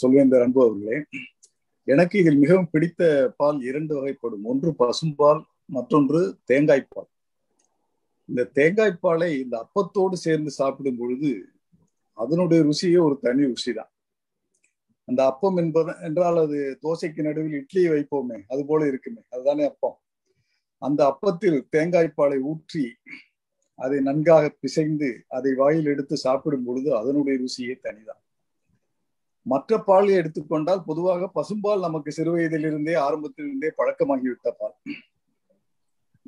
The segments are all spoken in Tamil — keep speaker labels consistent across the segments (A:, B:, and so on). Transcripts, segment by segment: A: சொல்வேந்தர் அன்பு அவர்களே எனக்கு இதில் மிகவும் பிடித்த பால் இரண்டு வகைப்படும் ஒன்று பசும்பால் மற்றொன்று தேங்காய் பால் இந்த தேங்காய் பாலை இந்த அப்பத்தோடு சேர்ந்து சாப்பிடும் பொழுது அதனுடைய ருசியே ஒரு தனி ருசி தான் அந்த அப்பம் என்பது என்றால் அது தோசைக்கு நடுவில் இட்லியை வைப்போமே அது போல இருக்குமே அதுதானே அப்பம் அந்த அப்பத்தில் தேங்காய் பாலை ஊற்றி அதை நன்காக பிசைந்து அதை வாயில் எடுத்து சாப்பிடும் பொழுது அதனுடைய ருசியே தனிதான் மற்ற பாலை எடுத்துக்கொண்டால் பொதுவாக பசும்பால் நமக்கு சிறு வயதிலிருந்தே ஆரம்பத்திலிருந்தே பழக்கமாகிவிட்ட பால்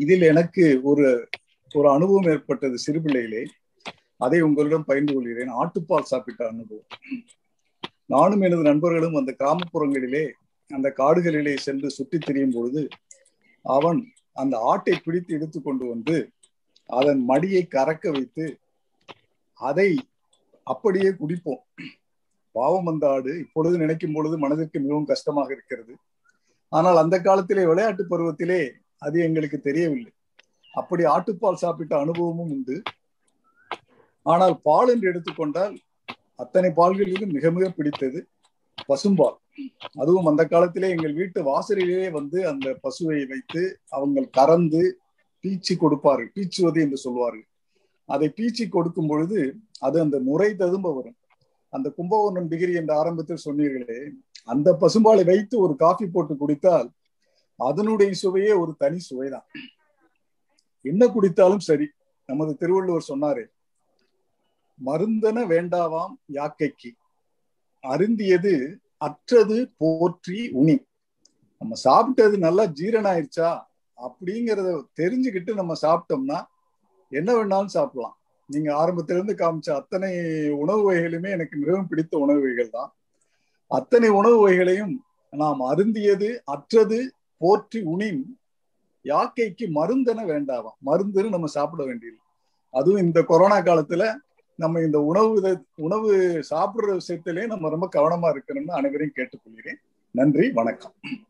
A: இதில் எனக்கு ஒரு ஒரு அனுபவம் ஏற்பட்டது சிறுபிள்ளையிலே அதை உங்களிடம் பகிர்ந்து கொள்கிறேன் ஆட்டுப்பால் சாப்பிட்ட அனுபவம் நானும் எனது நண்பர்களும் அந்த கிராமப்புறங்களிலே அந்த காடுகளிலே சென்று சுற்றித் திரியும் பொழுது அவன் அந்த ஆட்டை பிடித்து எடுத்துக்கொண்டு கொண்டு வந்து அதன் மடியை கறக்க வைத்து அதை அப்படியே குடிப்போம் பாவம் வந்த ஆடு இப்பொழுது நினைக்கும் பொழுது மனதிற்கு மிகவும் கஷ்டமாக இருக்கிறது ஆனால் அந்த காலத்திலே விளையாட்டு பருவத்திலே அது எங்களுக்கு தெரியவில்லை அப்படி ஆட்டுப்பால் சாப்பிட்ட அனுபவமும் உண்டு ஆனால் பால் என்று எடுத்துக்கொண்டால் அத்தனை பால்களிலும் மிக மிக பிடித்தது பசும்பால் அதுவும் அந்த காலத்திலே எங்கள் வீட்டு வாசலிலேயே வந்து அந்த பசுவை வைத்து அவங்க கறந்து பீச்சு கொடுப்பார்கள் பீச்சுவது என்று சொல்வார்கள் அதை பீச்சி கொடுக்கும் பொழுது அது அந்த முறை ததும்ப வரும் அந்த கும்பகோணம் டிகிரி என்ற ஆரம்பத்தில் சொன்னீர்களே அந்த பசும்பாலை வைத்து ஒரு காஃபி போட்டு குடித்தால் அதனுடைய சுவையே ஒரு தனி சுவைதான் என்ன குடித்தாலும் சரி நமது திருவள்ளுவர் சொன்னாரு மருந்தன வேண்டாவாம் யாக்கைக்கு அருந்தியது அற்றது போற்றி உனி நம்ம சாப்பிட்டது நல்லா ஜீரணம் ஆயிடுச்சா அப்படிங்கிறத தெரிஞ்சுக்கிட்டு நம்ம சாப்பிட்டோம்னா என்ன வேணாலும் சாப்பிடலாம் நீங்க ஆரம்பத்திலிருந்து காமிச்ச அத்தனை உணவு வகைகளுமே எனக்கு மிகவும் பிடித்த உணவு வகைகள் தான் அத்தனை உணவு வகைகளையும் நாம் அருந்தியது அற்றது போற்றி உணின் யாக்கைக்கு மருந்தென வேண்டாவாம் மருந்துன்னு நம்ம சாப்பிட வேண்டியது அதுவும் இந்த கொரோனா காலத்துல நம்ம இந்த உணவு உணவு சாப்பிடுற விஷயத்திலேயே நம்ம ரொம்ப கவனமா இருக்கணும்னு அனைவரையும் கேட்டுக்கொள்கிறேன் நன்றி வணக்கம்